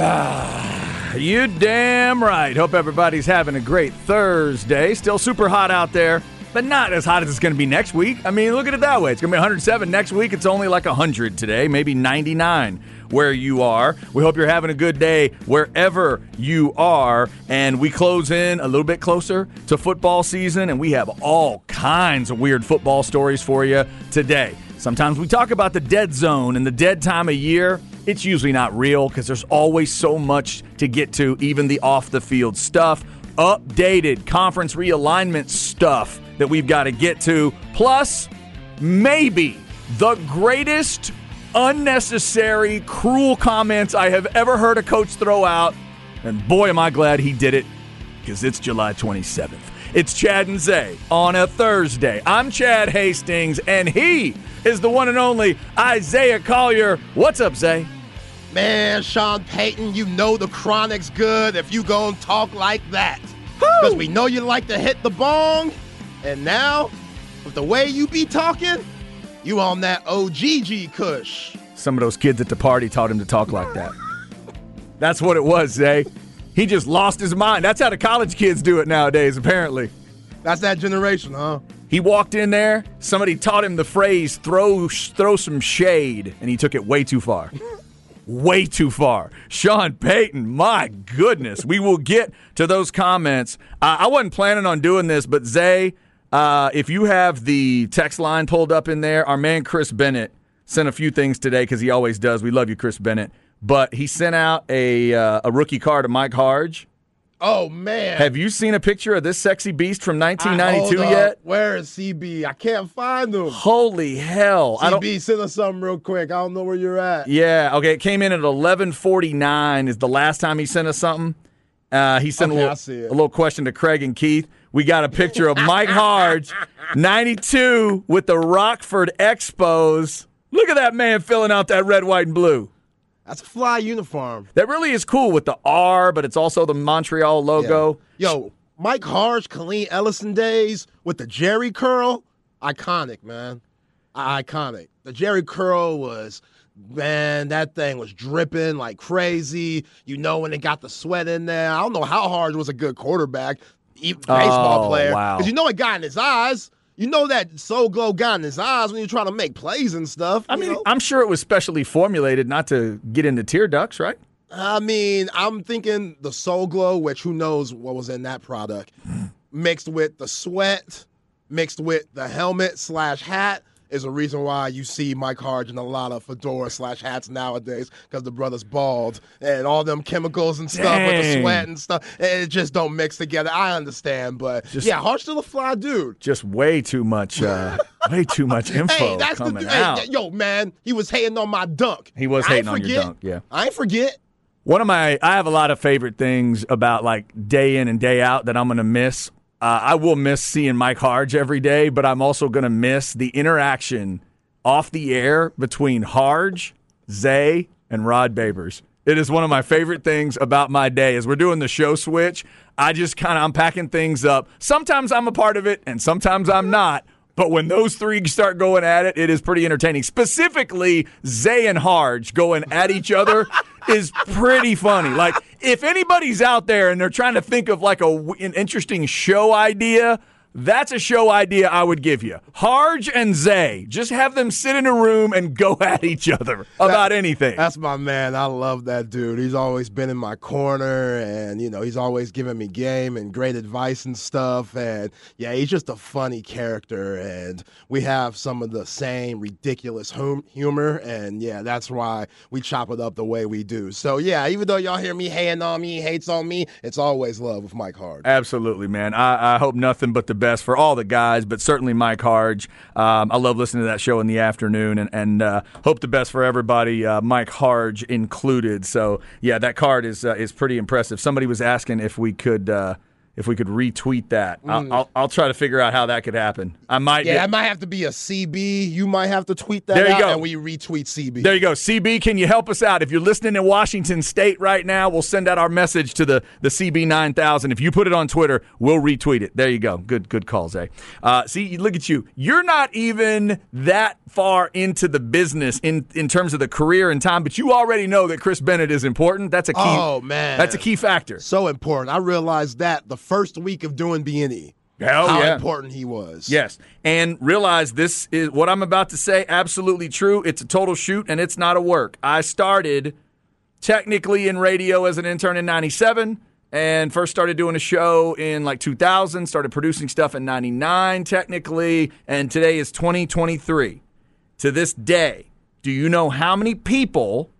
Ah, you damn right. Hope everybody's having a great Thursday. Still super hot out there, but not as hot as it's going to be next week. I mean, look at it that way. It's going to be 107 next week. It's only like 100 today, maybe 99 where you are. We hope you're having a good day wherever you are. And we close in a little bit closer to football season, and we have all kinds of weird football stories for you today. Sometimes we talk about the dead zone and the dead time of year. It's usually not real because there's always so much to get to, even the off the field stuff, updated conference realignment stuff that we've got to get to, plus maybe the greatest unnecessary, cruel comments I have ever heard a coach throw out. And boy, am I glad he did it because it's July 27th. It's Chad and Zay on a Thursday. I'm Chad Hastings, and he is the one and only Isaiah Collier. What's up, Zay? Man, Sean Payton, you know the chronic's good if you gon' talk like that. Because we know you like to hit the bong, and now, with the way you be talking, you on that OGG kush. Some of those kids at the party taught him to talk like that. That's what it was, Zay. He just lost his mind. That's how the college kids do it nowadays, apparently. That's that generation, huh? He walked in there, somebody taught him the phrase throw throw some shade, and he took it way too far. Way too far. Sean Payton, my goodness. We will get to those comments. Uh, I wasn't planning on doing this, but Zay, uh, if you have the text line pulled up in there, our man Chris Bennett sent a few things today because he always does. We love you, Chris Bennett. But he sent out a uh, a rookie card to Mike Harge. Oh man! Have you seen a picture of this sexy beast from 1992 hold yet? Where is CB? I can't find him. Holy hell! I don't. CB, send us something real quick. I don't know where you're at. Yeah, okay. It came in at 11:49. Is the last time he sent us something? Uh, he sent Okay, a, I little, a little question to Craig and Keith. We got a picture of Mike Harge, 92, with the Rockford Expos. Look at that man filling out that red, white, and blue. That's a fly uniform. That really is cool with the R, but it's also the Montreal logo. Yo, Mike Harge, Colleen Ellison days with the Jheri curl, iconic, man. Iconic. The Jheri curl was, man, that thing was dripping like crazy. You know when it got the sweat in there. I don't know how Harge was a good quarterback, baseball Oh, player. wow. Because you know it got in his eyes. You know that soul glow got in his eyes when you're trying to make plays and stuff. I mean, know? I'm sure it was specially formulated not to get into tear ducts, right? I mean, I'm thinking the Soul Glo, which who knows what was in that product, mixed with the sweat, mixed with the helmet slash hat, is a reason why you see Mike Harge in a lot of fedora slash hats nowadays because the brother's bald and all them chemicals and stuff with the sweat and stuff. It just don't mix together. I understand, but Just- yeah, Harge still a fly dude. Just way too much, uh, way too much info Hey, that's the coming. Hey, out. yo, man, he was hating on my dunk. He was hating on your forget. dunk, yeah. I ain't forget. One of my, I have a lot of favorite things about like day in and day out that I'm going to miss. Uh, I will miss seeing Mike Harge every day, but I'm also going to miss the interaction off the air between Harge, Zay, and Rod Babers. It is one of my favorite things about my day. As we're doing the show switch, I just kind of I'm packing things up. Sometimes I'm a part of it, and sometimes I'm not. But when those three start going at it, it is pretty entertaining. Specifically, Zay and Harge going at each other is pretty funny. Like, if anybody's out there and they're trying to think of like a, an interesting show idea, that's a show idea I would give you. Harge and Zay, just have them sit in a room and go at each other about anything. That's my man. I love that dude. He's always been in my corner and, you know, he's always giving me game and great advice and stuff. And yeah, he's just a funny character. And we have some of the same ridiculous hum- humor. And yeah, that's why we chop it up the way we do. So yeah, even though y'all hear me hating on me, hates on me, it's always love with Mike Harge. Absolutely, man. I, I hope nothing but the best for all the guys, but certainly Mike Harge. Um, I love listening to that show in the afternoon, and, and uh, hope the best for everybody, uh, Mike Harge included. So, yeah, that card is uh, is pretty impressive. Somebody was asking if we could. If we could retweet that. I'll, I'll, I'll try to figure out how that could happen. I might. Yeah, get- that might have to be a CB. You might have to tweet that There you out, go. and we retweet CB. There you go. CB, can you help us out? If you're listening in Washington State right now, we'll send out our message to the, the CB9000. If you put it on Twitter, we'll retweet it. There you go. Good good call, Zay. Uh, see, look at you. You're not even that far into the business in, in terms of the career and time, but you already know that Chris Bennett is important. That's a key. Oh, man. That's a key factor. so important. I realized that the first week of doing B&E. Hell how yeah. important he was. Yes. And realize this is what I'm about to say absolutely true. It's a total shoot and it's not a work. I started technically in radio as an intern in 97 and first started doing a show in like 2000, started producing stuff in 99 technically, and today is 2023. To this day, do you know how many people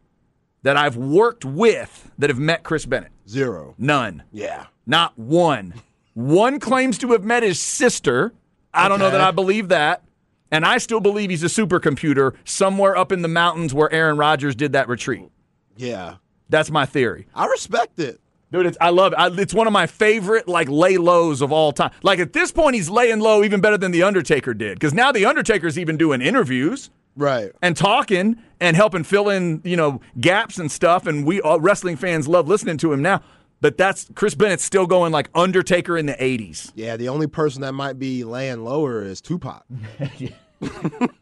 that I've worked with that have met Chris Bennett? Zero. None. Yeah. Not one. One claims to have met his sister. I don't know that I believe that. And I still believe he's a supercomputer somewhere up in the mountains where Aaron Rodgers did that retreat. Yeah. That's my theory. I respect it. Dude, it's, I love it. I, it's one of my favorite like lay lows of all time. Like at this point, he's laying low even better than the Undertaker did because now the Undertaker's even doing interviews Right. and talking and helping fill in you know gaps and stuff. And we all wrestling fans love listening to him now. But that's Chris Bennett's still going like Undertaker in the '80s. Yeah, the only person that might be laying lower is Tupac.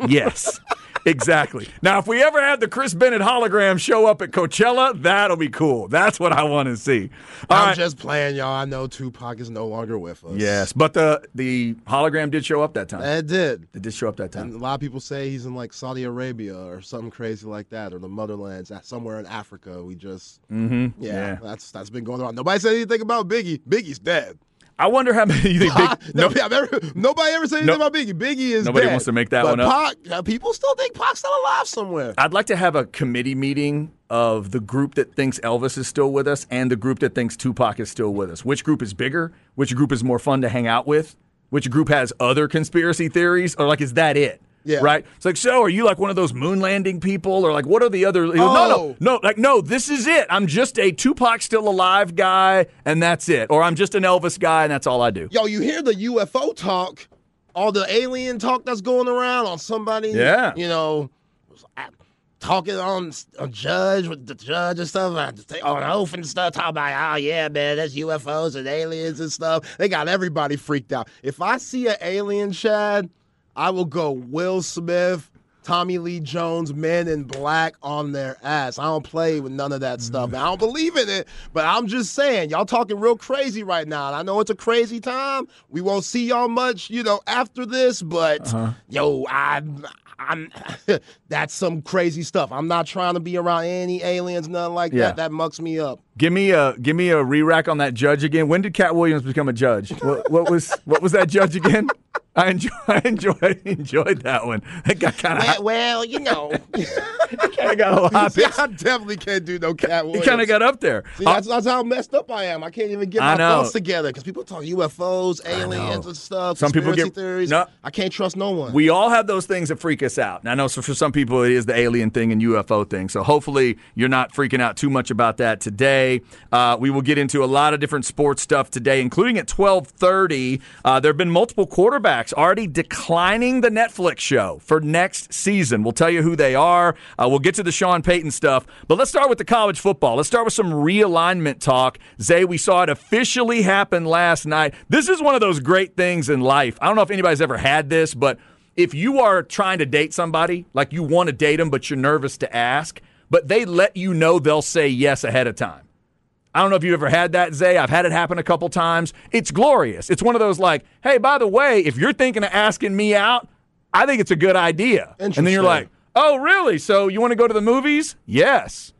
Yes, exactly. Now, if we ever have the Chris Bennett hologram show up at Coachella, that'll be cool. That's what I want to see. All I'm right. just playing, y'all. I know Tupac is no longer with us. Yes, but the the hologram did show up that time. It did. It did show up that And time. a lot of people say he's in like Saudi Arabia or something crazy like that, or the motherlands, somewhere in Africa. We just, mm-hmm. yeah, Yeah. that's that's been going on. Nobody said anything about Biggie. Biggie's dead. I wonder how many you think. Big, no, nobody, ever, nobody ever said anything No- about Biggie. Biggie is Nobody dead. wants to make that one up. Pac, uh, people still think Pac's still alive somewhere. I'd like to have a committee meeting of the group that thinks Elvis is still with us and the group that thinks Tupac is still with us. Which group is bigger? Which group is more fun to hang out with? Which group has other conspiracy theories? Or like, is that it? Yeah. Right? It's like, so are you like one of those moon landing people? Or like, what are the other. No, no, Oh. no. Like, no, this is it. I'm just a Tupac still alive guy, and that's it. Or I'm just an Elvis guy, and that's all I do. Yo, you hear the UFO talk, all the alien talk that's going around on somebody, Yeah. you know, talking on a judge with the judge and stuff, on oath and stuff, talking about, oh yeah, man, that's UFOs and aliens and stuff. They got everybody freaked out. If I see an alien, Chad, I will go Will Smith. Tommy Lee Jones, Men in Black on their ass. I don't play with none of that stuff. I don't believe in it, but I'm just saying, y'all talking real crazy right now. And I know it's a crazy time. We won't see y'all much, you know, after this, but uh-huh. yo, I'm I'm that's some crazy stuff. I'm not trying to be around any aliens, nothing like Yeah. that. That mucks me up. Give me a give me a re-rack on that judge again. When did Katt Williams become a judge? What, what was what was that judge again? I enjoy, I enjoyed enjoyed that one. That got kind of well you know, of got a lot. See, I definitely can't do no cat. He Williams. kind of got up there. See, that's, that's how messed up I am. I can't even get my thoughts together because people talk UFOs, aliens, and stuff. Some people get- theories. No. I can't trust no one. We all have those things that freak us out. And I know so for some people it is the alien thing and UFO thing. So hopefully you're not freaking out too much about that today. Uh, we will get into a lot of different sports stuff today, including at 12:30. Uh, there have been multiple quarterbacks already declining the Netflix show for next season. We'll tell you who they are. Uh, we'll get to the Sean Payton stuff, but let's start with the college football. Let's start with some realignment talk. Zay, we saw it officially happen last night. This is one of those great things in life. I don't know if anybody's ever had this, but if you are trying to date somebody, like you want to date them, but you're nervous to ask, but they let you know they'll say yes ahead of time. I don't know if you've ever had that, Zay. I've had it happen a couple times. It's glorious. It's one of those like, hey, by the way, if you're thinking of asking me out, I think it's a good idea. And then you're like, oh, really? So you want to go to the movies? Yes.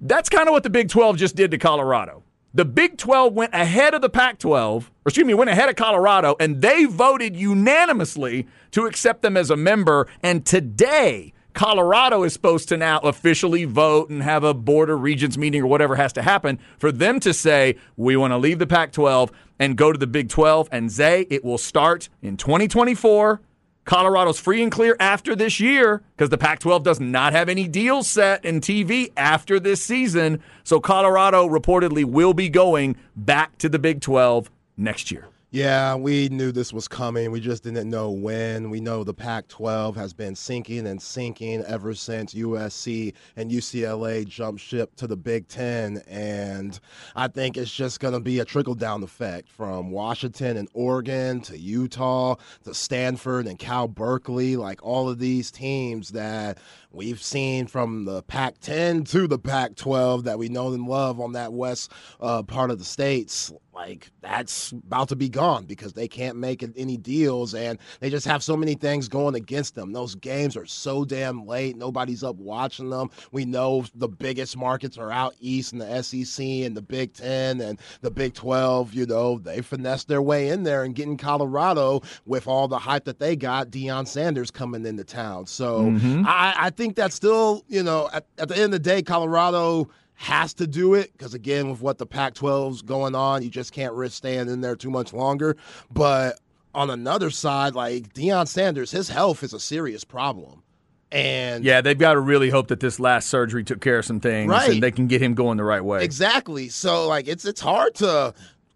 That's kind of what the Big 12 just did to Colorado. The Big 12 went ahead of the Pac 12, or excuse me, went ahead of Colorado, and they voted unanimously to accept them as a member. And today, Colorado is supposed to now officially vote and have a board of regents meeting or whatever has to happen for them to say, we want to leave the Pac 12 and go to the Big 12. And Zay, it will start in 2024. Colorado's free and clear after this year because the Pac 12 does not have any deals set in TV after this season. So Colorado reportedly will be going back to the Big 12 next year. Yeah, we knew this was coming. We just didn't know when. We know the Pac 12 has been sinking and sinking ever since USC and UCLA jumped ship to the Big Ten. And I think it's just going to be a trickle down effect from Washington and Oregon to Utah to Stanford and Cal Berkeley. Like all of these teams that we've seen from the Pac 10 to the Pac 12 that we know and love on that west uh, part of the states like that's about to be gone because they can't make any deals and they just have so many things going against them. Those games are so damn late. Nobody's up watching them. We know the biggest markets are out east in the SEC and the Big 10 and the Big 12, you know, they finessed their way in there and getting Colorado with all the hype that they got, Deion Sanders coming into town. So mm-hmm. I, I think that's still, you know, at, at the end of the day, Colorado has to do it because again with what the pac 12's going on you just can't risk staying in there too much longer. But on another side like Deion Sanders his health is a serious problem. And yeah they've got to really hope that this last surgery took care of some things right. and they can get him going the right way. Exactly. So like it's it's hard to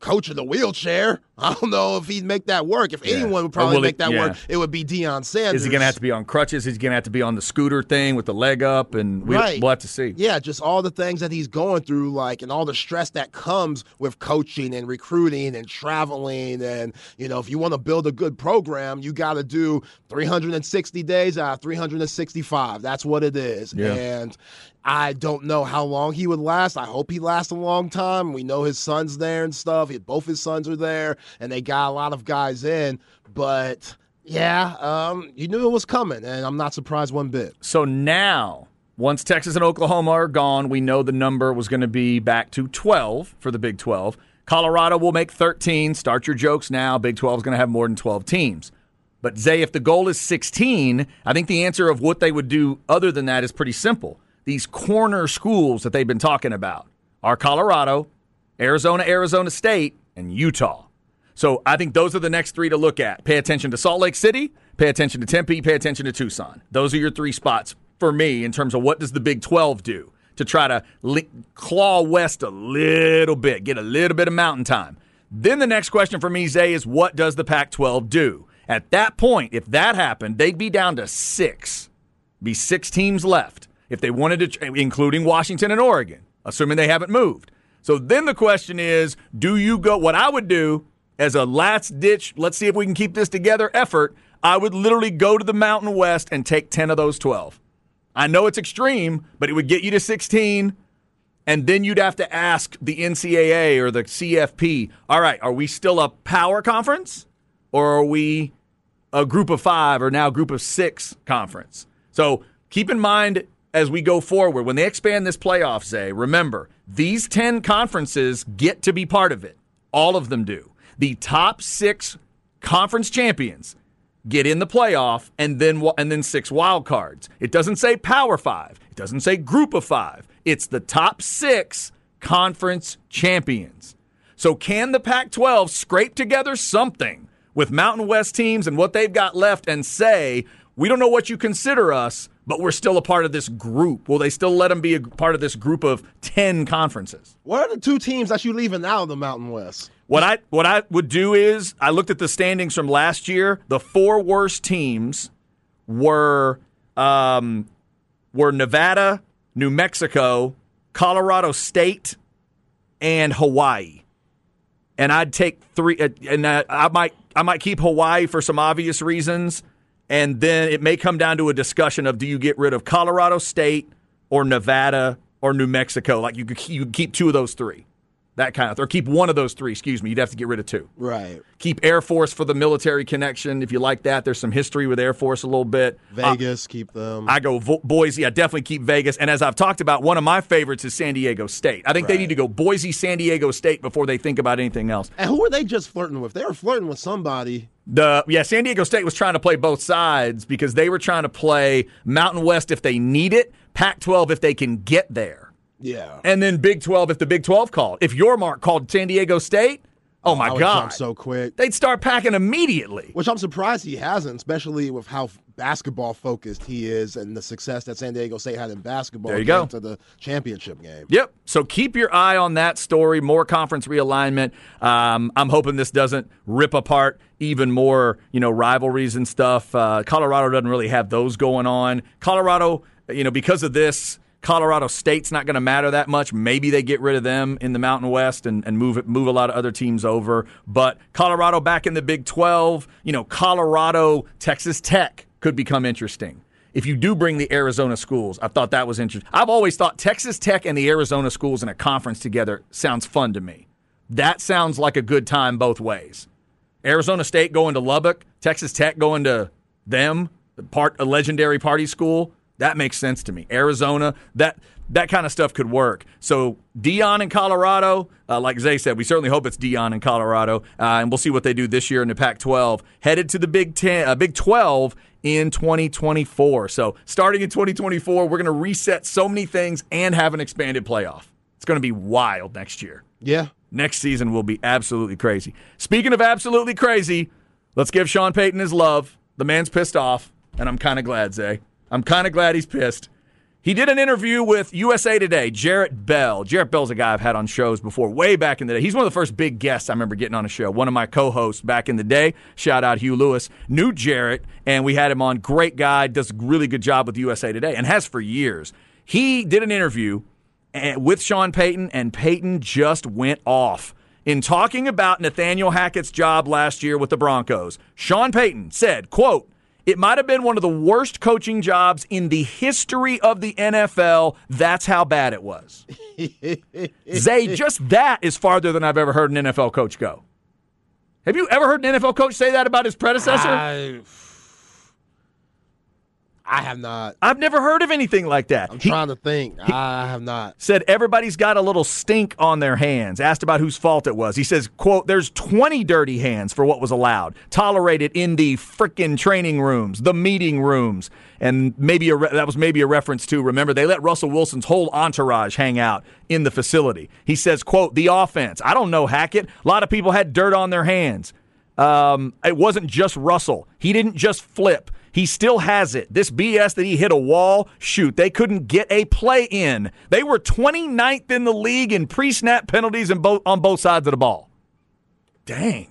coach in the wheelchair. I don't know if he'd make that work. If yeah. anyone would probably make that yeah. work, it would be Deion Sanders. Is he going to have to be on crutches? Is he going to have to be on the scooter thing with the leg up? And we, right. we'll have to see. Yeah, just all the things that he's going through, like, and all the stress that comes with coaching and recruiting and traveling. And, you know, if you want to build a good program, you got to do 360 days out of 365. That's what it is. Yeah. And I don't know how long he would last. I hope he lasts a long time. We know his son's there and stuff. Both his sons are there, and they got a lot of guys in. But yeah, um, you knew it was coming, and I'm not surprised one bit. So now, once Texas and Oklahoma are gone, we know the number was going to be back to 12 for the Big 12. Colorado will make 13. Start your jokes now. Big 12 is going to have more than 12 teams. But Zay, if the goal is 16, I think the answer of what they would do other than that is pretty simple these corner schools that they've been talking about are Colorado, Arizona, Arizona State, and Utah. So I think those are the next three to look at. Pay attention to Salt Lake City, pay attention to Tempe, pay attention to Tucson. Those are your three spots for me in terms of what does the Big 12 do to try to li- claw west a little bit, get a little bit of mountain time. Then the next question for me, Zay, is what does the Pac 12 do? At that point, if that happened, they'd be down to six, be six teams left if they wanted to, including Washington and Oregon, assuming they haven't moved. So then the question is do you go? What I would do as a last ditch, let's see if we can keep this together effort, I would literally go to the Mountain West and take 10 of those 12. I know it's extreme, but it would get you to 16. And then you'd have to ask the NCAA or the CFP, all right, are we still a power conference or are we a group of five or now group of six conference? So keep in mind as we go forward, when they expand this playoff, Zay, remember, these 10 conferences get to be part of it. All of them do. The top six conference champions get in the playoff and then and then six wild cards. It doesn't say power 5. It doesn't say group of 5. It's the top 6 conference champions. So can the Pac-12 scrape together something with Mountain West teams and what they've got left and say, "We don't know what you consider us, but we're still a part of this group. Will they still let them be a part of this group of 10 conferences? What are the two teams that you're leaving out of the Mountain West? What I what I would do is I looked at the standings from last year. The four worst teams were um, were Nevada, New Mexico, Colorado State, and Hawaii. And I'd take three, uh, and I might I might keep Hawaii for some obvious reasons and then it may come down to a discussion of do you get rid of Colorado State or Nevada or New Mexico? Like you could, you keep two of those three. That kind of, or keep one of those three, excuse me. You'd have to get rid of two. Right. Keep Air Force for the military connection. If you like that, there's some history with Air Force a little bit. Vegas, uh, keep them. I go Vo- Boise. I definitely keep Vegas. And as I've talked about, one of my favorites is San Diego State. I think right. they need to go Boise, San Diego State before they think about anything else. And who are they just flirting with? They were flirting with somebody. The yeah, San Diego State was trying to play both sides because they were trying to play Mountain West if they need it, Pac-12 if they can get there. Yeah. And then Big 12 if the Big 12 called. If Yormark called San Diego State, Oh my I God. so quick. They'd start packing immediately. Which I'm surprised he hasn't, especially with how basketball focused he is and the success that San Diego State had in basketball. There you go. To the championship game. Yep. So keep your eye on that story. More conference realignment. Um, I'm hoping this doesn't rip apart even more, you know, rivalries and stuff. Uh, Colorado doesn't really have those going on. Colorado, you know, because of this. Colorado State's not going to matter that much. Maybe they get rid of them in the Mountain West and, and move move a lot of other teams over. But Colorado back in the Big 12, you know, Colorado, Texas Tech could become interesting. If you do bring the Arizona schools, I thought that was interesting. I've always thought Texas Tech and the Arizona schools in a conference together sounds fun to me. That sounds like a good time both ways. Arizona State going to Lubbock, Texas Tech going to them, part a legendary party school. That makes sense to me. Arizona, that that kind of stuff could work. So Deion in Colorado, uh, like Zay said, we certainly hope it's Deion in Colorado, uh, and we'll see what they do this year in the Pac-12. Headed to the Big Ten, uh, Big 12 in 2024. So starting in 2024, we're going to reset so many things and have an expanded playoff. It's going to be wild next year. Yeah. Next season will be absolutely crazy. Speaking of absolutely crazy, let's give Sean Payton his love. The man's pissed off, and I'm kind of glad, Zay. I'm kind of glad he's pissed. He did an interview with USA Today, Jarrett Bell. Jarrett Bell's a guy I've had on shows before, way back in the day. He's one of the first big guests I remember getting on a show. One of my co hosts back in the day. Shout out Hugh Lewis. Knew Jarrett, and we had him on. Great guy, does a really good job with USA Today, and has for years. He did an interview eh, with Sean Payton, and Payton just went off. In talking about Nathaniel Hackett's job last year with the Broncos, Sean Payton said, quote, it might have been one of the worst coaching jobs in the history of the NFL. That's how bad it was. Zay, just that is farther than I've ever heard an NFL coach go. Have you ever heard an NFL coach say that about his predecessor? I, I have not. I've never heard of anything like that. I'm He- trying to think. I have not. said everybody's got a little stink on their hands asked about whose fault it was he says quote there's 20 dirty hands for what was allowed tolerated in the frickin' training rooms the meeting rooms and maybe a re- that was maybe a reference to remember they let russell wilson's whole entourage hang out in the facility he says quote the offense i don't know hackett a lot of people had dirt on their hands um, it wasn't just russell he didn't just flip he still has it. This BS that he hit a wall, shoot, they couldn't get a play in. They were 29th in the league in pre snap penalties both, on both sides of the ball. Dang.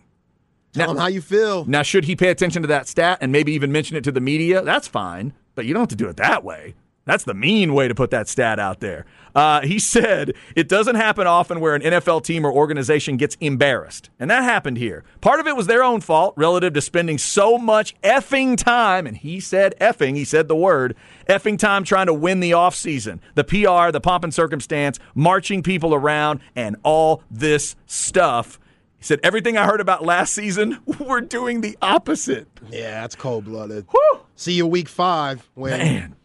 Tell him how you feel. Now, should he pay attention to that stat and maybe even mention it to the media? That's fine, but you don't have to do it that way. That's the mean way to put that stat out there. Uh, he said it doesn't happen often where an NFL team or organization gets embarrassed. And that happened here. Part of it was their own fault relative to spending so much effing time, and he said effing, he said the word, effing time trying to win the offseason. The PR, the pomp and circumstance, marching people around, and all this stuff. He said, everything I heard about last season, we're doing the opposite. Yeah, that's cold blooded. See you week five when Man.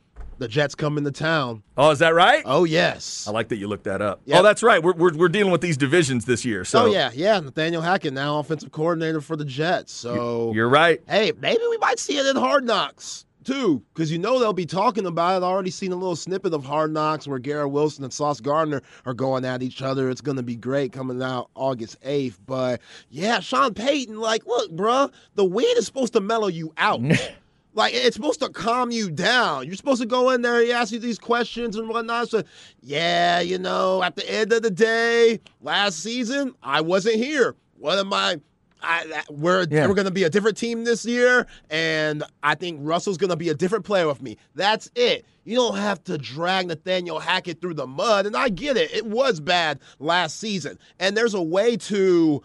The Jets come into town. Oh, is that right? Oh yes. I like that you looked that up. Yep. Oh, that's right. We're, we're, we're dealing with these divisions this year. So oh yeah, yeah. Nathaniel Hackett now offensive coordinator for the Jets. So You're right. hey, maybe we might see it in Hard Knocks too, because you know they'll be talking about it. I already seen a little snippet of Hard Knocks where Garrett Wilson and Sauce Gardner are going at each other. It's gonna be great coming out August eighth. But yeah, Sean Payton, like, look, bruh, the weed is supposed to mellow you out. Like it's supposed to calm you down. You're supposed to go in there. He asks you these questions and whatnot. So, yeah, you know, at the end of the day, last season I wasn't here. What am I? I, we're Yeah. we're gonna be a different team this year, and I think Russell's gonna be a different player with me. That's it. You don't have to drag Nathaniel Hackett through the mud, and I get it. It was bad last season, and there's a way to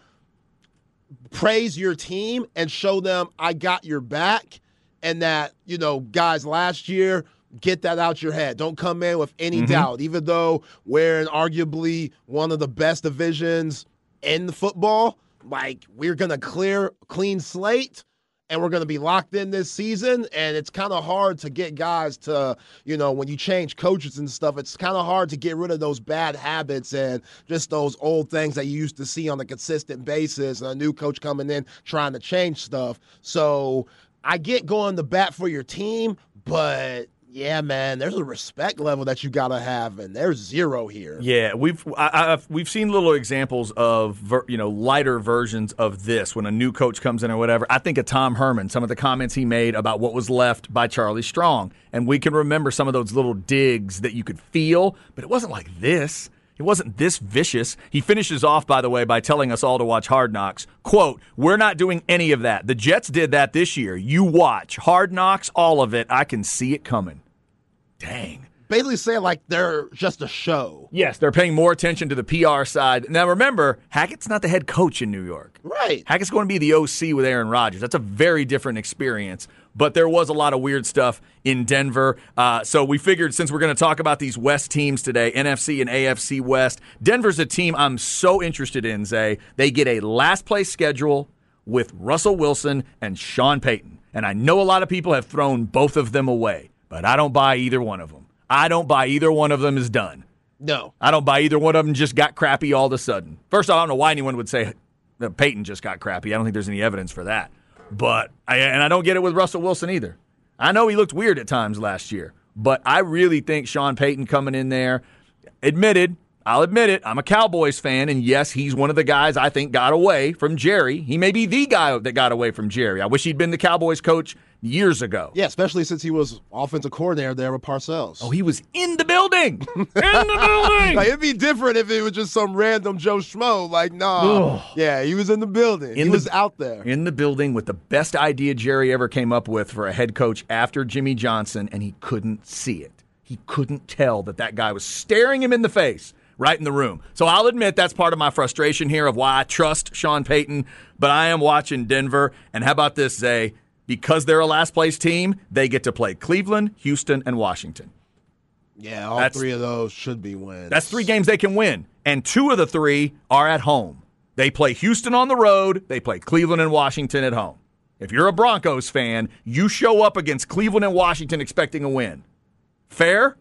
praise your team and show them I got your back and that, you know, guys last year get that out your head. Don't come in with any mm-hmm. doubt. Even though we're in arguably one of the best divisions in the football, like we're going to clear clean slate and we're going to be locked in this season and it's kind of hard to get guys to you know when you change coaches and stuff it's kind of hard to get rid of those bad habits and just those old things that you used to see on a consistent basis and a new coach coming in trying to change stuff. So i get going the bat for your team but yeah, man, there's a respect level that you gotta have, and there's zero here. Yeah, we've I, we've seen little examples of ver, you know lighter versions of this when a new coach comes in or whatever. I think of Tom Herman, some of the comments he made about what was left by Charlie Strong, and we can remember some of those little digs that you could feel, but it wasn't like this. It wasn't this vicious. He finishes off, by the way, by telling us all to watch Hard Knocks. Quote, We're not doing any of that. The Jets did that this year. You watch. Hard Knocks, all of it. I can see it coming. Dang. Basically saying like they're just a show. Yes, they're paying more attention to the PR side. Now remember, Hackett's not the head coach in New York. Right. Hackett's going to be the OC with Aaron Rodgers. That's a very different experience. But there was a lot of weird stuff in Denver. Uh, so we figured since we're going to talk about these West teams today, NFC and AFC West, Denver's a team I'm so interested in, Zay. They get a last place schedule with Russell Wilson and Sean Payton. And I know a lot of people have thrown both of them away but I don't buy either one of them. I don't buy either one of them is done. No. I don't buy either one of them just got crappy all of a sudden. First, off, I don't know why anyone would say that Payton just got crappy. I don't think there's any evidence for that. But I, and I don't get it with Russell Wilson either. I know he looked weird at times last year, but I really think Sean Payton coming in there, admitted, I'll admit it, I'm a Cowboys fan, and yes, he's one of the guys I think got away from Jerry. He may be the guy that got away from Jerry. I wish he'd been the Cowboys coach years ago. Yeah, especially since he was offensive coordinator there with Parcells. Oh, he was in the building. in the building. like, it'd be different if it was just some random Joe Schmo. Like, nah. Yeah, he was in the building. In he the, was out there. In the building with the best idea Jerry ever came up with for a head coach after Jimmy Johnson, and he couldn't see it. He couldn't tell that that guy was staring him in the face right in the room. So I'll admit that's part of my frustration here of why I trust Sean Payton, but I am watching Denver. And how about this, Zay? because they're a last place team, they get to play Cleveland, Houston, and Washington. Yeah, all that's, three of those should be wins. That's three games they can win. And two of the three are at home. They play Houston on the road, they play Cleveland and Washington at home. If you're a Broncos fan, you show up against Cleveland and Washington expecting a win. Fair?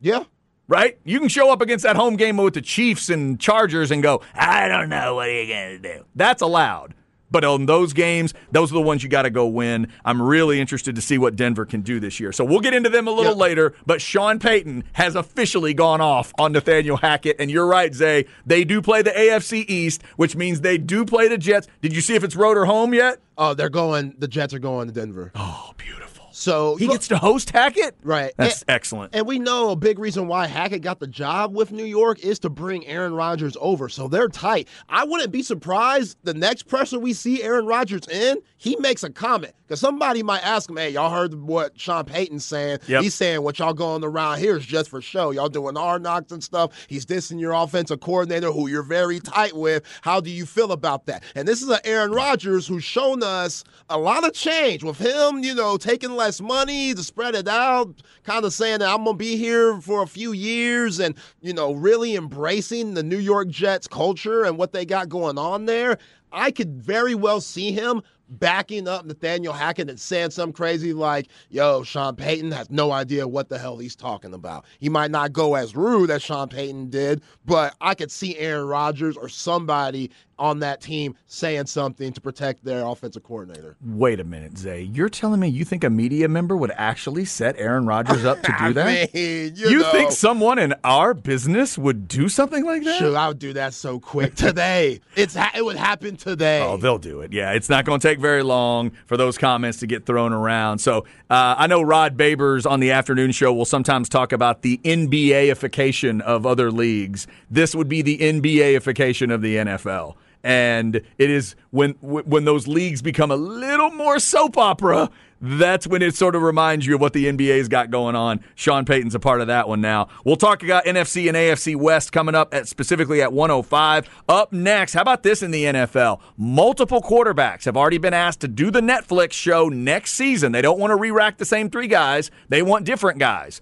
Yeah. Right? You can show up against that home game with the Chiefs and Chargers and go, I don't know, what you're going to do? That's allowed. But on those games, those are the ones you got to go win. I'm really interested to see what Denver can do this year. So we'll get into them a little yep. later. But Sean Payton has officially gone off on Nathaniel Hackett. And you're right, Zay. They do play the AFC East, which means they do play the Jets. Did you see if it's road or home yet? Oh, they're going, the Jets are going to Denver. Oh, beautiful. So he gets to host Hackett? Right. That's and, excellent. And we know a big reason why Hackett got the job with New York is to bring Aaron Rodgers over. So they're tight. I wouldn't be surprised the next pressure we see Aaron Rodgers in, he makes a comment. Because somebody might ask him, hey, y'all heard what Sean Payton's saying. Yep. He's saying what y'all going around here is just for show. Y'all doing hard knocks and stuff. He's dissing your offensive coordinator who you're very tight with. How do you feel about that? And this is an Aaron Rodgers who's shown us a lot of change with him, you know, taking money to spread it out, kind of saying that I'm going to be here for a few years and, you know, really embracing the New York Jets culture and what they got going on there. I could very well see him backing up Nathaniel Hackett and saying something crazy like, yo, Sean Payton has no idea what the hell he's talking about. He might not go as rude as Sean Payton did, but I could see Aaron Rodgers or somebody on that team saying something to protect their offensive coordinator. Wait a minute, Zay. You're telling me you think a media member would actually set Aaron Rodgers up to do that? Mean, you, you know, think someone in our business would do something like that? Sure, I would do that so quick today. it's ha- it would happen today. Oh, they'll do it. Yeah, it's not going to take very long for those comments to get thrown around. So uh, I know Rod Babers on the afternoon show will sometimes talk about the NBAification of other leagues. This would be the NBAification of the NFL and it is when when those leagues become a little more soap opera that's when it sort of reminds you of what the NBA's got going on. Sean Payton's a part of that one now. We'll talk about NFC and AFC West coming up at specifically at 105. Up next, how about this in the NFL? Multiple quarterbacks have already been asked to do the Netflix show next season. They don't want to re-rack the same three guys. They want different guys.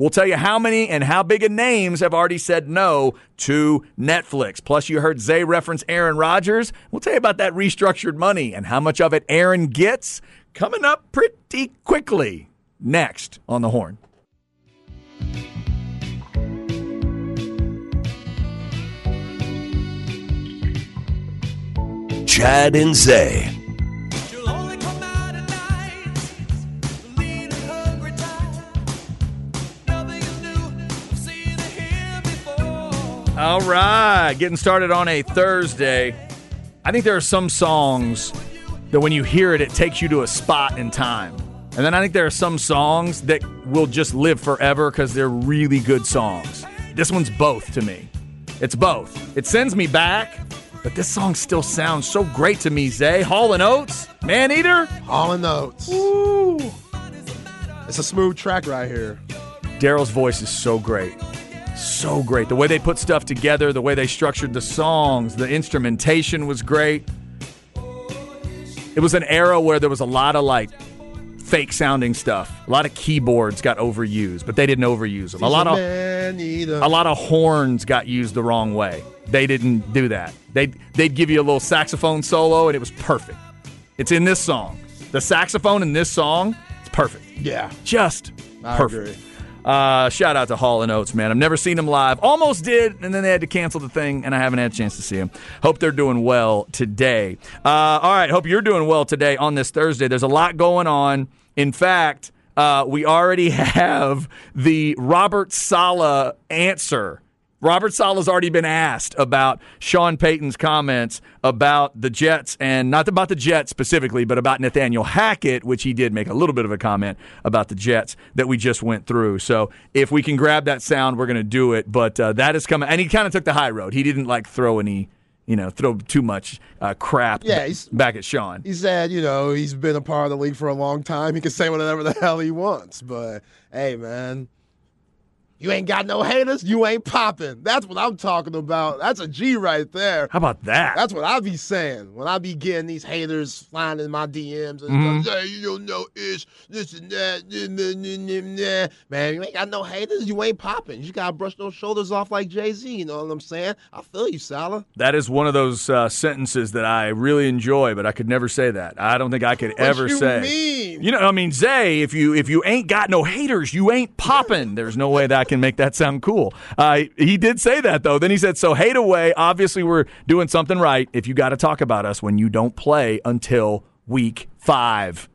We'll tell you how many and how big of names have already said no to Netflix. Plus, you heard Zay reference Aaron Rodgers. We'll tell you about that restructured money and how much of it Aaron gets coming up pretty quickly. Next on the horn. Chad and Zay All right, getting started on a Thursday. I think there are some songs that when you hear it, it takes you to a spot in time. And then I think there are some songs that will just live forever because they're really good songs. This one's both to me. It's both. It sends me back, but this song still sounds so great to me, Zay. Hall and Oates, Man Eater. Hall and Oates. Ooh. It's a smooth track right here. Daryl's voice is so great. So great. The way they put stuff together, the way they structured the songs, the instrumentation was great. It was an era where there was a lot of like fake sounding stuff. A lot of keyboards got overused, but they didn't overuse them. A lot of a lot of horns got used the wrong way. They didn't do that. They they'd give you a little saxophone solo and it was perfect. It's in this song. The saxophone in this song, it's perfect. Yeah. Just I perfect. agree. Uh, shout out to Hall and Oates, man. I've never seen them live. Almost did, and then they had to cancel the thing, and I haven't had a chance to see them. Hope they're doing well today. Uh, all right, hope you're doing well today on this Thursday. There's a lot going on. In fact, uh, we already have the Robert Saleh answer. Robert Saleh's already been asked about Sean Payton's comments about the Jets, and not about the Jets specifically, but about Nathaniel Hackett, which he did make a little bit of a comment about the Jets that we just went through. So if we can grab that sound, we're going to do it. But uh, that is coming, and he kind of took the high road. He didn't like throw any, you know, throw too much uh, crap Yeah, he's- back at Sean. He said, you know, he's been a part of the league for a long time. He can say whatever the hell he wants. But hey, man, you ain't got no haters. You ain't popping. That's what I'm talking about. That's a G right there. How about that? That's what I be saying when I be getting these haters flying in my DMs and Mm-hmm. stuff. Hey, you don't know ish, this and that. nah, nah, nah, nah, nah." Man, you ain't got no haters. You ain't popping. You gotta brush those shoulders off like Jay Z. You know what I'm saying? I feel you, Saleh. That is one of those uh, sentences that I really enjoy, but I could never say that. I don't think I could ever say what you say. mean? You know, I mean, Zay, if you if you ain't got no haters, you ain't popping. There's no way that I can make that sound cool. Uh, he did say that though. Then he said, "So hate away. Obviously, we're doing something right. If you got to talk about us when you don't play until week five.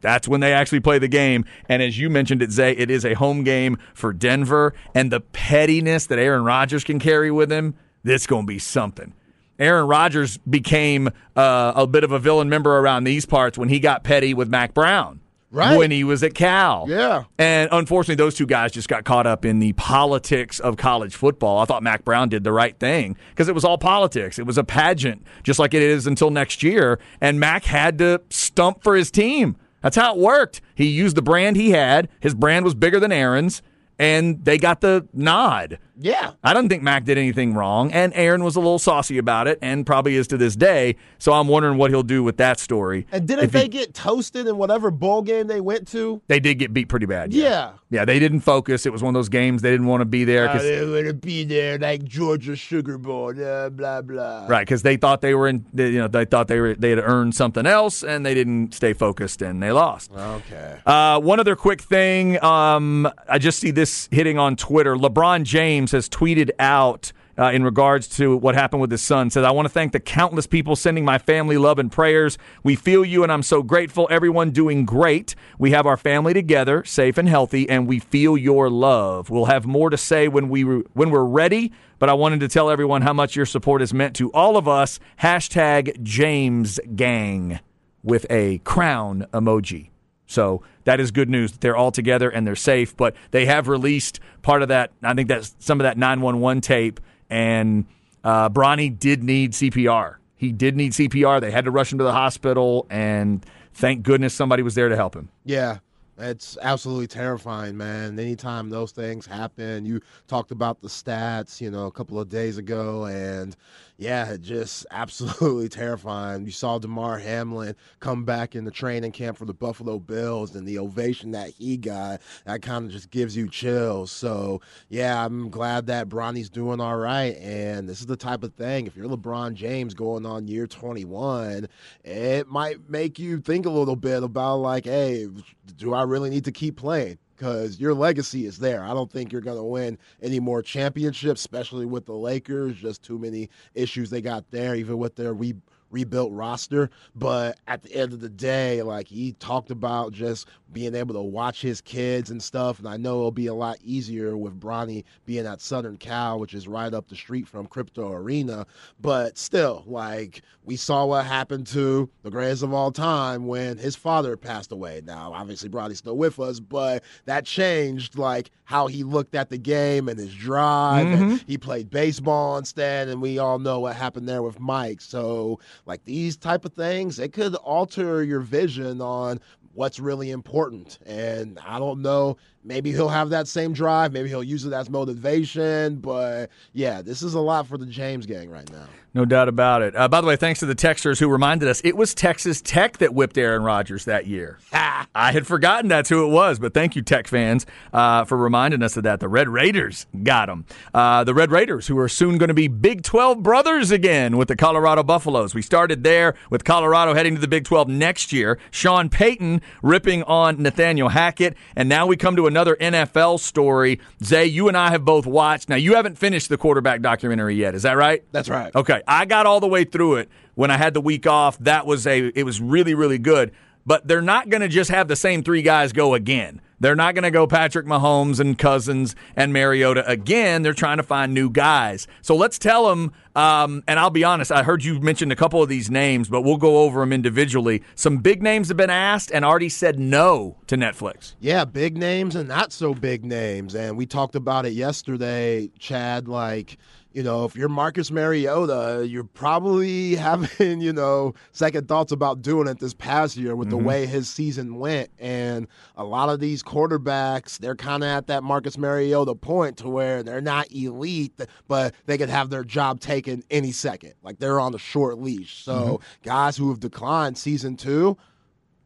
That's when they actually play the game. And as you mentioned it, Zay, it is a home game for Denver. And the pettiness that Aaron Rodgers can carry with him, this going to be something. Aaron Rodgers became uh, a bit of a villain member around these parts when he got petty with Mack Brown. Right. When he was at Cal. Yeah. And unfortunately, those two guys just got caught up in the politics of college football. I thought Mack Brown did the right thing because it was all politics. It was a pageant, just like it is until next year. And Mack had to stump for his team. That's how it worked. He used the brand he had. His brand was bigger than Aaron's, and they got the nod. Yeah. I don't think Mack did anything wrong, and Aaron was a little saucy about it, and probably is to this day. So I'm wondering what he'll do with that story. And didn't If he- they get toasted in whatever bowl game they went to? They did get beat pretty bad. Yeah. Yeah, they didn't focus. It was one of those games they didn't want to be there. 'cause- they want to be there like Georgia Sugar Bowl, blah, blah, blah. Right, because they thought they were in. They, you know, they thought they were they had earned something else, and they didn't stay focused, and they lost. Okay. Uh, one other quick thing. Um, I just see this hitting on Twitter. LeBron James has tweeted out uh, in regards to what happened with his son. Says, "I want to thank the countless people sending my family love and prayers. We feel you, and I'm so grateful. Everyone doing great. We have our family together, safe and healthy, and we feel your love. We'll have more to say when we when we're ready." But I wanted to tell everyone how much your support has meant to all of us. Hashtag James Gang with a crown emoji. So that is good news that they're all together and they're safe. But they have released part of that. I think that's some of that 911 tape. And uh, Bronny did need CPR. He did need CPR. They had to rush him to the hospital. And thank goodness somebody was there to help him. Yeah. It's absolutely terrifying, man. Anytime those things happen, you talked about the stats, you know, a couple of days ago, and yeah, just absolutely terrifying. You saw Damar Hamlin come back in the training camp for the Buffalo Bills, and the ovation that he got, that kind of just gives you chills. So, yeah, I'm glad that Bronny's doing all right. And this is the type of thing, if you're LeBron James going on year 21, it might make you think a little bit about, like, hey, do I really need to keep playing? Because your legacy is there. I don't think you're going to win any more championships, especially with the Lakers. Just too many issues they got there, even with their re- rebuilt roster. But at the end of the day, like he talked about just being able to watch his kids and stuff. And I know it'll be a lot easier with Bronny being at Southern Cal, which is right up the street from Crypto Arena. But still, like we saw what happened to the greatest of all time when his father passed away. Now, obviously, Bronny's still with us, but that changed like how he looked at the game and his drive. Mm-hmm. And he played baseball instead, and we all know what happened there with Mike. So, like these type of things, it could alter your vision on what's really important. And I don't know, maybe he'll have that same drive. Maybe he'll use it as motivation. But yeah, this is a lot for the James gang right now. No doubt about it. Uh, by the way, thanks to the texters who reminded us it was Texas Tech that whipped Aaron Rodgers that year. I had forgotten that's who it was, but thank you, Tech fans, uh, for reminding us of that. The Red Raiders got them. Uh, the Red Raiders, who are soon going to be Big 12 brothers again with the Colorado Buffaloes. We started there with Colorado heading to the Big 12 next year. Sean Payton ripping on Nathaniel Hackett, and now we come to another NFL story. Zay, you and I have both watched. Now, you haven't finished the quarterback documentary yet, is that right? That's right. Okay. I got all the way through it when I had the week off. That was a it was really really good. But they're not going to just have the same three guys go again. They're not going to go Patrick Mahomes and Cousins and Mariota again. They're trying to find new guys. So let's tell them. Um, and I'll be honest, I heard you mentioned a couple of these names, but we'll go over them individually. Some big names have been asked and already said no to Netflix. Yeah, big names and not so big names. And we talked about it yesterday, Chad. Like, you know, if you're Marcus Mariota, you're probably having, you know, second thoughts about doing it this past year with mm-hmm. the way his season went. And a lot of these quarterbacks, they're kind of at that Marcus Mariota point to where they're not elite, but they could have their job taken any second. Like they're on a short leash. So mm-hmm. guys who have declined season two,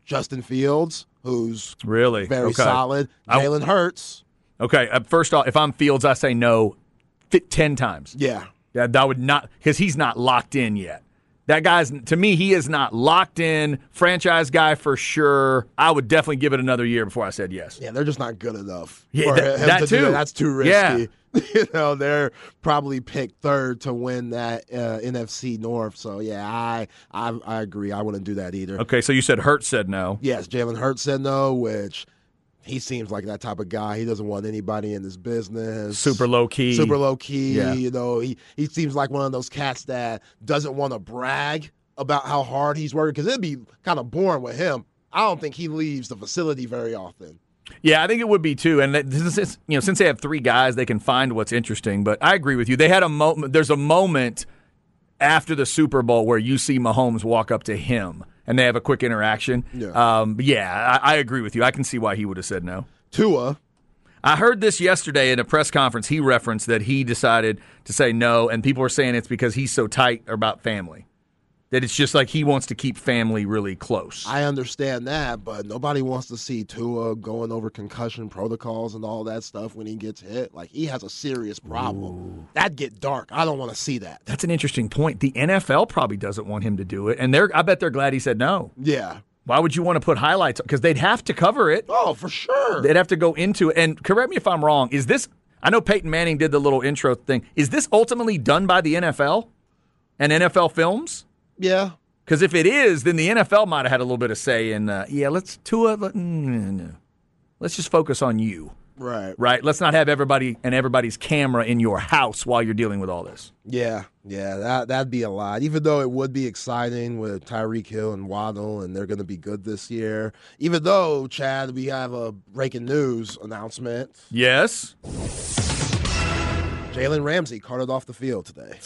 Justin Fields, who's really very okay. solid, Jalen Hurts. Okay, uh, first off, if I'm Fields, I say no 10 times. Yeah. Yeah, that would not, because he's not locked in yet. That guy's, to me, he is not locked in, franchise guy for sure. I would definitely give it another year before I said yes. Yeah, they're just not good enough. Yeah, that, that to too. That. That's too risky. Yeah. you know, they're probably picked third to win that uh, NFC North. So yeah, I, I I agree. I wouldn't do that either. Okay, so you said Hurts said no. Yes, Jalen Hurts said no, which he seems like that type of guy. He doesn't want anybody in his business. Super low key. Super low key. Yeah. You know, he, he seems like one of those cats that doesn't want to brag about how hard he's working because it'd be kind of boring with him. I don't think he leaves the facility very often. Yeah, I think it would be too. And this is, you know, since they have three guys, they can find what's interesting. But I agree with you. They had a moment. There's a moment after the Super Bowl where you see Mahomes walk up to him and they have a quick interaction. Yeah, um, yeah I, I agree with you. I can see why he would have said no. Tua. I heard this yesterday in a press conference. He referenced that he decided to say no, and people were saying it's because he's so tight about family that it's just like he wants to keep family really close. I understand that, but nobody wants to see Tua going over concussion protocols and all that stuff when he gets hit. Like he has a serious problem. Ooh. That'd get dark. I don't want to see that. That's an interesting point. The NFL probably doesn't want him to do it, and they're I bet they're glad he said no. Yeah. Why would you want to put highlights? Because they'd have to cover it. Oh, for sure. They'd have to go into it. And correct me if I'm wrong. Is this? I know Peyton Manning did the little intro thing. Is this ultimately done by the NFL and NFL Films? Yeah. Because if it is, then the NFL might have had a little bit of say in, uh, yeah, let's Tua, let, mm, let's just focus on you. Right. Right. Let's not have everybody and everybody's camera in your house while you're dealing with all this. Yeah. Yeah. That that'd be a lot. Even though it would be exciting with Tyreek Hill and Waddle, and they're going to be good this year. Even though Chad, we have a breaking news announcement. Yes. Jalen Ramsey carted off the field today.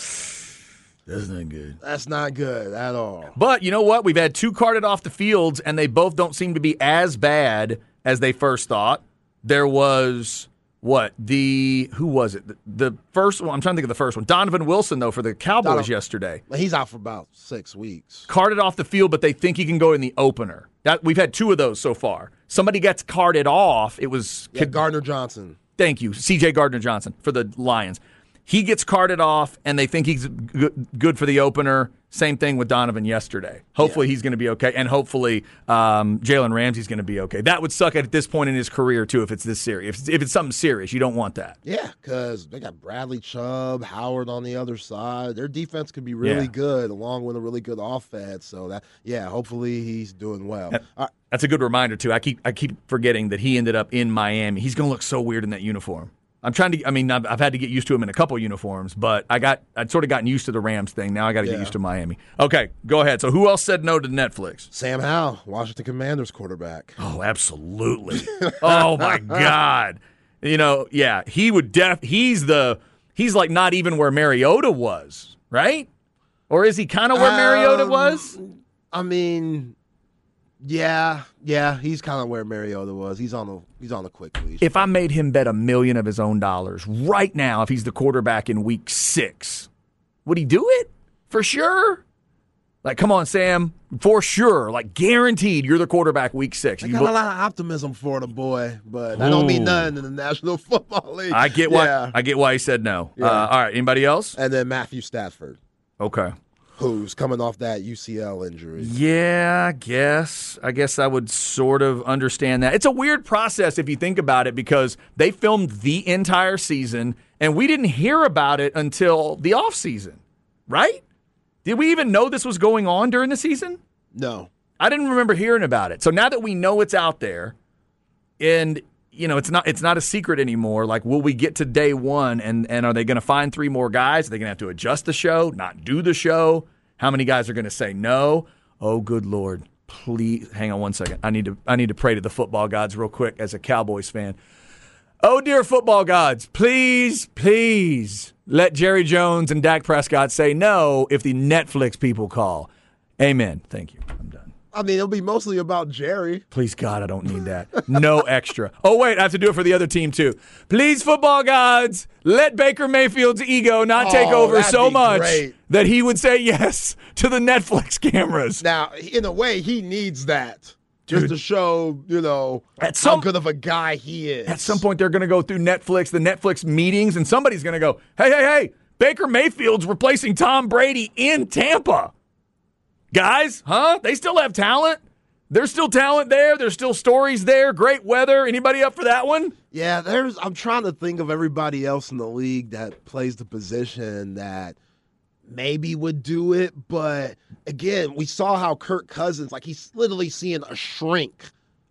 That's not good. That's not good at all. But you know what? We've had two carted off the fields, and they both don't seem to be as bad as they first thought. There was what the who was it? The, the first one. I'm trying to think of the first one. Donovan Wilson though for the Cowboys Donovan, yesterday. He's out for about six weeks. Carted off the field, but they think he can go in the opener. That we've had two of those so far. Somebody gets carted off. It was yeah, Gardner Johnson. Thank you, C.J. Gardner Johnson for the Lions he gets carted off, and they think he's good for the opener. Same thing with Donovan yesterday. Hopefully, he's going to be okay, and hopefully, um, Jalen Ramsey's going to be okay. That would suck at this point in his career too if it's this serious. If, if it's something serious, you don't want that. Yeah, because they got Bradley Chubb, Howard on the other side. Their defense could be really Yeah. good, along with a really good offense. So that, yeah, hopefully he's doing well. Uh, That's a good reminder too. I keep I keep forgetting that he ended up in Miami. He's going to look so weird in that uniform. I'm trying to. I mean, I've, I've had to get used to him in a couple uniforms, but I got I'd sort of gotten used to the Rams thing. Now I got to get used to Miami. Okay, go ahead. So who else said no to Netflix? Sam Howell, Washington Commanders quarterback. Oh, absolutely. oh my God. You know, yeah, he would def. He's the. He's like not even where Mariota was, right? Or is he kind of where Mariota Um, was? I mean, yeah, yeah, he's kind of where Mariota was. He's on the he's on the quick leash. If I made him bet a million of his own dollars right now, if he's the quarterback in week six, would he do it? For sure. Like, come on, Sam. For sure. Like, guaranteed you're the quarterback week six. I You got a lot of optimism for the boy, but that don't mean nothing in the National Football League. I get why Yeah. I get why he said no. Yeah. Uh, all right, anybody else? and then Matthew Stafford, Okay. Who's coming off that UCL injury. Yeah, I guess. I guess I would sort of understand that. It's a weird process if you think about it because they filmed the entire season and we didn't hear about it until the offseason, right? Did we even know this was going on during the season? No, I didn't remember hearing about it. So now that we know it's out there and you know, it's not it's not a secret anymore. Like, will we get to day one and and are they going to find three more guys? Are they going to have to adjust the show, not do the show? How many guys are going to say no? Oh, good lord! Please, hang on one second. I need to I need to pray to the football gods real quick as a Cowboys fan. Oh, dear football gods, please, please let Jerry Jones and Dak Prescott say no if the Netflix people call. Amen. Thank you. I mean it'll be mostly about Jerry. Please, God, I don't need that. No extra. Oh, wait, I have to do it for the other team, too. Please, football gods, let Baker Mayfield's ego not take Oh, over so much great. that he would say yes to the Netflix cameras. Now, in a way, he needs that just Dude. to show you know At some- how good of a guy he is. At some point, they're going to go through Netflix, the Netflix meetings, and somebody's going to go, hey, hey, hey, Baker Mayfield's replacing Tom Brady in Tampa. Guys, huh? They still have talent. There's still talent there. There's still stories there. Great weather. Anybody up for that one? Yeah, there's. I'm trying to think of everybody else in the league that plays the position that maybe would do it, but again, we saw how Kirk Cousins, like he's literally seeing a shrink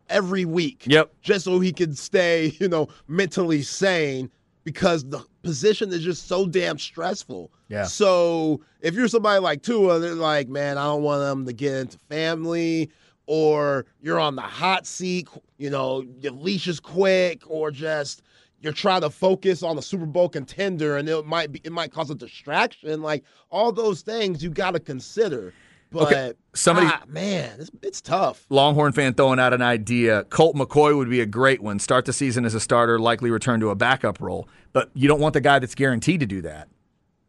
every week. Yep. Just so he can stay, you know, mentally sane because the position is just so damn stressful. Yeah. So if you're somebody like Tua, they're like, man, I don't want them to get into family, or you're on the hot seat, you know, your leash is quick, or just you're trying to focus on the Super Bowl contender, and it might be it might cause a distraction. Like all those things you got to consider. But Okay, somebody- ah, man, it's, it's tough. Longhorn fan throwing out an idea. Colt McCoy would be a great one. Start the season as a starter, likely return to a backup role. But you don't want the guy that's guaranteed to do that.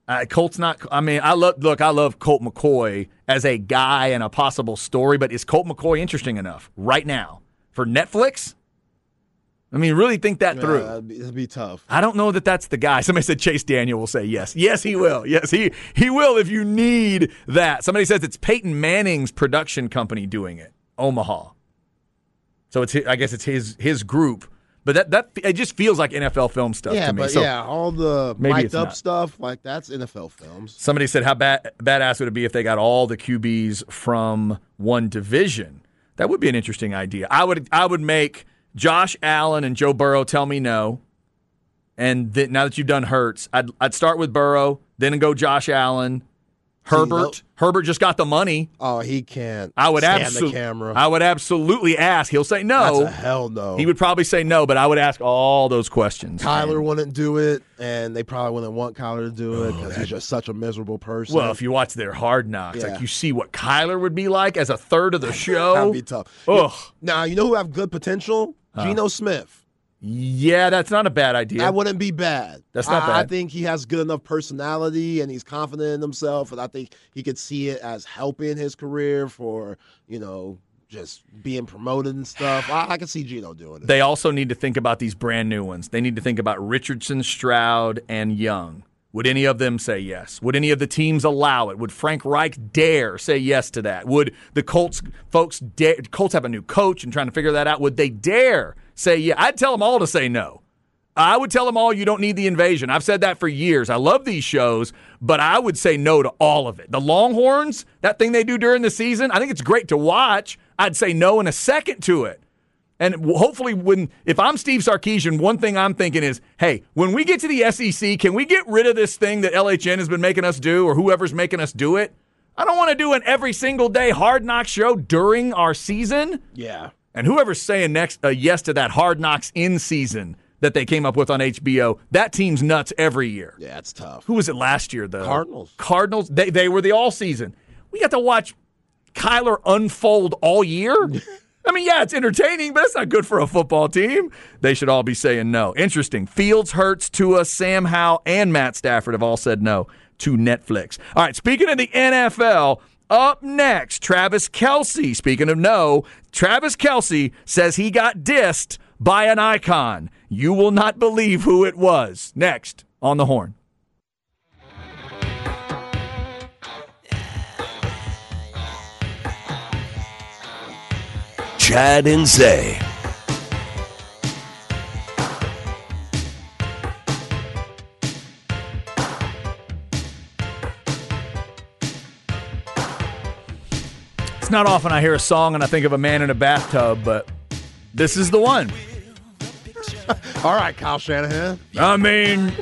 Uh, Colt's not. I mean, I love. Look, I love Colt McCoy as a guy and a possible story. But is Colt McCoy interesting enough right now for Netflix? I mean, really think that through. Yeah, it'd, be, it'd be tough. I don't know that that's the guy. Somebody said Chase Daniel will say yes. Yes, he will. Yes, he he will if you need that. Somebody says it's Peyton Manning's production company doing it, Omaha. So it's I guess it's his his group, but that that it just feels like NFL film stuff Yeah, to me. but so yeah, all the mic'd up not. stuff like that's NFL films. somebody said how bad badass would it be if they got all the QBs from one division? That would be an interesting idea. I would I would make Josh Allen and Joe Burrow tell me no. And then, now that you've done Hurts, I'd I'd start with Burrow, then go Josh Allen, Herbert. Herbert just got the money. Oh, he can't. I would absolutely the camera. I would absolutely ask. He'll say That's no. a hell no. He would probably say no, but I would ask all those questions. Kyler wouldn't do it, and they probably wouldn't want Kyler to do it oh, because he's just such a miserable person. Oh, Well, if you watch their hard knocks, Yeah. like you see what Kyler would be like as a third of the show. that'd be tough. Ugh. Now you know who have good potential? Geno Smith. Yeah, that's not a bad idea. That wouldn't be bad. That's not I, I think he has good enough personality and he's confident in himself, and I think he could see it as helping his career for you know just being promoted and stuff. I, I can see Geno doing it. They also need to think about these brand new ones. They need to think about Richardson, Stroud, and Young. Would any of them say yes? Would any of the teams allow it? Would Frank Reich dare say yes to that? Would the Colts folks dare? Colts have a new coach and trying to figure that out. Would they dare say yeah? I'd tell them all to say no. I would tell them all you don't need the invasion. I've said that for years. I love these shows, but I would say no to all of it. The Longhorns, that thing they do during the season, I think it's great to watch. I'd say no in a second to it. And hopefully, when if I'm Steve Sarkisian, one thing I'm thinking is, hey, when we get to the SEC, can we get rid of this thing that LHN has been making us do, or whoever's making us do it? I don't want to do an every single day hard knock show during our season. Yeah. And whoever's saying next uh, yes to that hard knocks in season that they came up with on HBO, that team's nuts every year. Yeah, it's tough. Who was it last year, though? Cardinals. Cardinals. They they were the all season. We got to watch Kyler unfold all year. I mean, yeah, it's entertaining, but it's not good for a football team. They should all be saying no. Interesting. Fields, Hurts, Tua, Sam Howell, and Matt Stafford have all said no to Netflix. All right, speaking of the NFL, up next, Travis Kelce. Speaking of no, Travis Kelce says he got dissed by an icon. You will not believe who it was. Next on the horn. Chad and Zay. It's not often I hear a song and I think of a man in a bathtub, but this is the one. All right, Kyle Shanahan. I mean,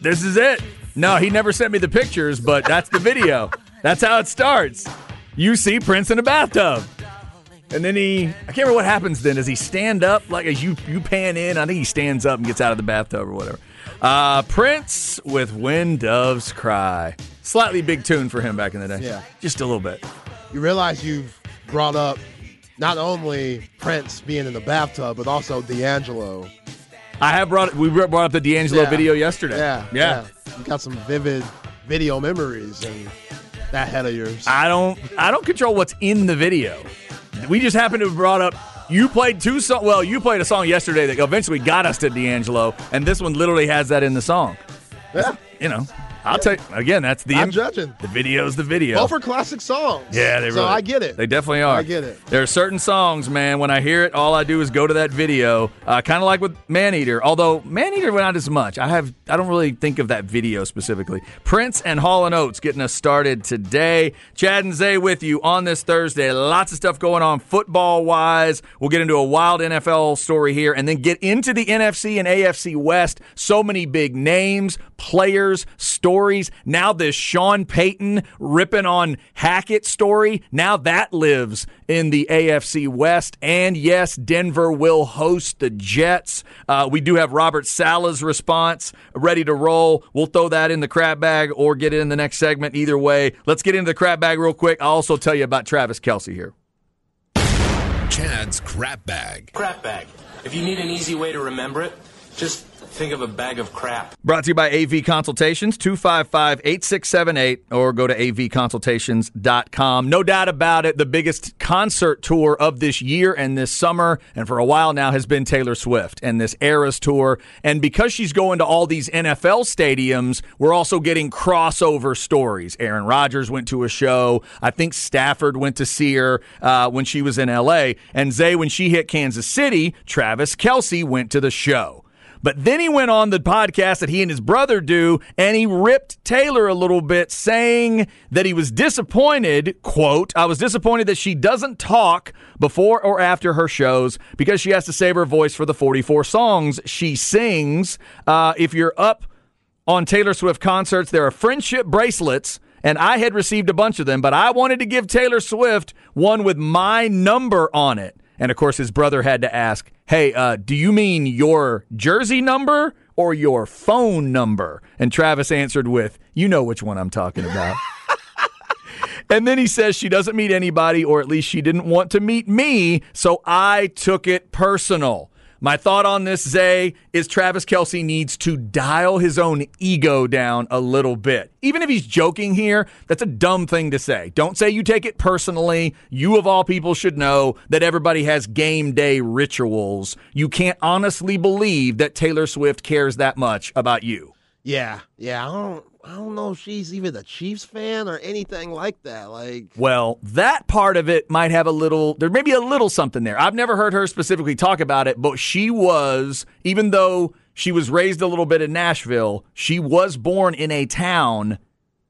this is it. No, he never sent me the pictures, but that's the video. That's how it starts. You see Prince in a bathtub. And then he, I can't remember what happens then. Does he stand up like as you you pan in? I think he stands up and gets out of the bathtub or whatever. Uh, Prince with When Doves Cry. Slightly big tune for him back in the day. Yeah. Just a little bit. You realize you've brought up not only Prince being in the bathtub, but also D'Angelo. I have brought we brought up the D'Angelo Yeah. video yesterday. Yeah, yeah. You got some vivid video memories in that head of yours. I don't I don't control what's in the video. We just happened to have brought up you played two song well, you played a song yesterday that eventually got us to D'Angelo, and this one literally has that in the song. yeah, You know. I'll tell you again, that's the I'm judging. the video's the video. Both are classic songs. Yeah, they really. so. I get it. They definitely are. I get it. There are certain songs, man. When I hear it, all I do is go to that video. Uh, kind of like with Man Eater, Although Man Eater went out as much. I have. I don't really think of that video specifically. Prince and Hall and Oates getting us started today. Chad and Zay with you on this Thursday. Lots of stuff going on football wise. We'll get into a wild NFL story here, and then get into the NFC and AFC West. So many big names, players, stories. Now this Sean Payton ripping on Hackett story. Now that lives in the AFC West. And yes, Denver will host the Jets. Uh, we do have Robert Saleh's response ready to roll. We'll throw that in the crab bag or get it in the next segment. Either way, let's get into the crab bag real quick. I'll also tell you about Travis Kelce here. Chad's crap bag. Crap bag. If you need an easy way to remember it, just think of a bag of crap. Brought to you by AV Consultations, 255 8678, or go to avconsultations.com. No doubt about it, the biggest concert tour of this year and this summer, and for a while now, has been Taylor Swift and this Eras tour. And because she's going to all these NFL stadiums, we're also getting crossover stories. Aaron Rodgers went to a show. I think Stafford went to see her uh, when she was in LA. And Zay, when she hit Kansas City, Travis Kelce went to the show. But then he went on the podcast that he and his brother do, and he ripped Taylor a little bit, saying that he was disappointed. Quote, I was disappointed that she doesn't talk before or after her shows because she has to save her voice for the 44 songs she sings. Uh, if you're up on Taylor Swift concerts, there are friendship bracelets. And I had received a bunch of them, but I wanted to give Taylor Swift one with my number on it. And of course, his brother had to ask, Hey, uh, do you mean your jersey number or your phone number? And Travis answered with, You know which one I'm talking about. and then he says she doesn't meet anybody, or at least she didn't want to meet me, so I took it personal. My thought on this, Zay, is Travis Kelce needs to dial his own ego down a little bit. Even if he's joking here, that's a dumb thing to say. Don't say you take it personally. You, of all people, should know that everybody has game day rituals. You can't honestly believe that Taylor Swift cares that much about you. Yeah, yeah. I don't, I don't know if she's even a Chiefs fan or anything like that. Like, Well, that part of it might have a little, there may be a little something there. I've never heard her specifically talk about it, but she was, even though she was raised a little bit in Nashville, she was born in a town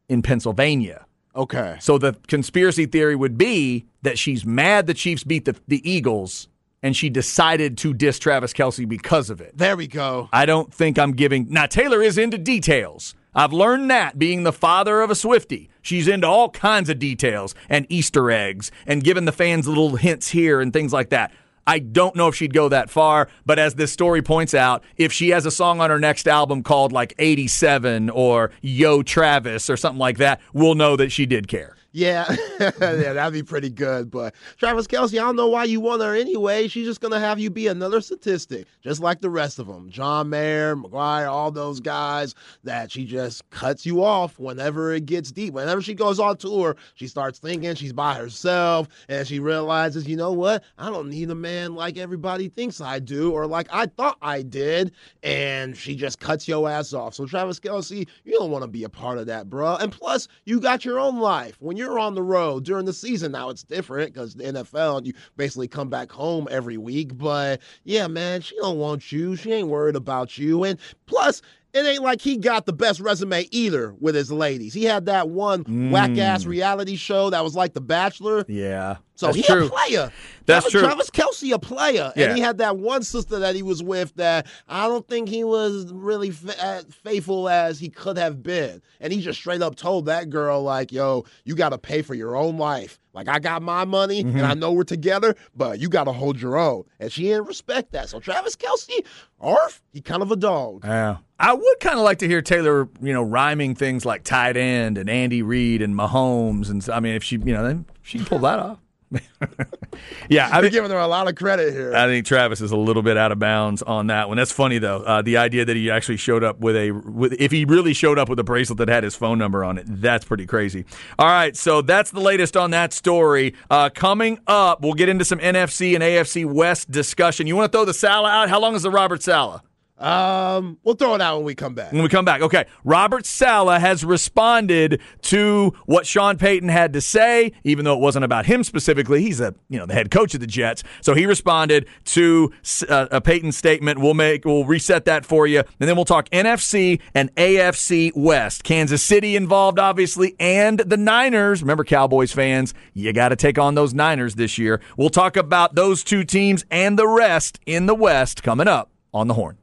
in Pennsylvania. okay, So the conspiracy theory would be that she's mad the Chiefs beat the, the Eagles and she decided to diss Travis Kelce because of it. there we go. I don't think I'm giving. Now, Taylor is into details. I've learned that being the father of a Swiftie. She's into all kinds of details and Easter eggs and giving the fans little hints here and things like that. I don't know if she'd go that far, but as this story points out, if she has a song on her next album called like 87 or Yo Travis or something like that, we'll know that she did care. Yeah, yeah, that'd be pretty good. But Travis Kelce, I don't know why you want her anyway. She's just gonna have you be another statistic, just like the rest of them. John Mayer, McGuire, all those guys that she just cuts you off whenever it gets deep. Whenever she goes on tour, she starts thinking she's by herself, and she realizes, you know what? I don't need a man like everybody thinks I do, or like I thought I did, and she just cuts your ass off. So Travis Kelce, you don't want to be a part of that, bro. And plus, you got your own life when you're on the road during the season. Now it's different because the NFL, you basically come back home every week. But yeah, man, she don't want you. She ain't worried about you. And plus, it ain't like he got the best resume either with his ladies. He had that one whack ass reality show that was like The Bachelor. Yeah. So that's he true. a player. That's Travis, true. Travis Kelce a player, Yeah. and he had that one sister that he was with that I don't think he was really fa- as faithful as he could have been, and he just straight up told that girl like, "Yo, you got to pay for your own life. Like I got my money, Mm-hmm. and I know we're together, but you got to hold your own." And she didn't respect that. So Travis Kelce, Arf, he kind of a dog. Yeah. I would kind of like to hear Taylor, you know, rhyming things like tight end and Andy Reid and Mahomes. And I mean, if she, you know, then she can pull that off. yeah. I I'm mean, giving her a lot of credit here. I think Travis is a little bit out of bounds on that one. That's funny though. Uh, the idea that he actually showed up with a, with, if he really showed up with a bracelet that had his phone number on it, that's pretty crazy. All right, so that's the latest on that story. Uh, coming up, we'll get into some NFC and AFC West discussion. You want to throw the Saleh out? How long is the Robert Saleh? Um, we'll throw it out when we come back. When we come back, okay. Robert Saleh has responded to what Sean Payton had to say, even though it wasn't about him specifically. He's a you know the head coach of the Jets, so he responded to uh, a Payton statement. We'll make we'll reset that for you, and then we'll talk NFC and AFC West. Kansas City involved, obviously, and the Niners. Remember, Cowboys fans, you got to take on those Niners this year. We'll talk about those two teams and the rest in the West coming up on the Horn.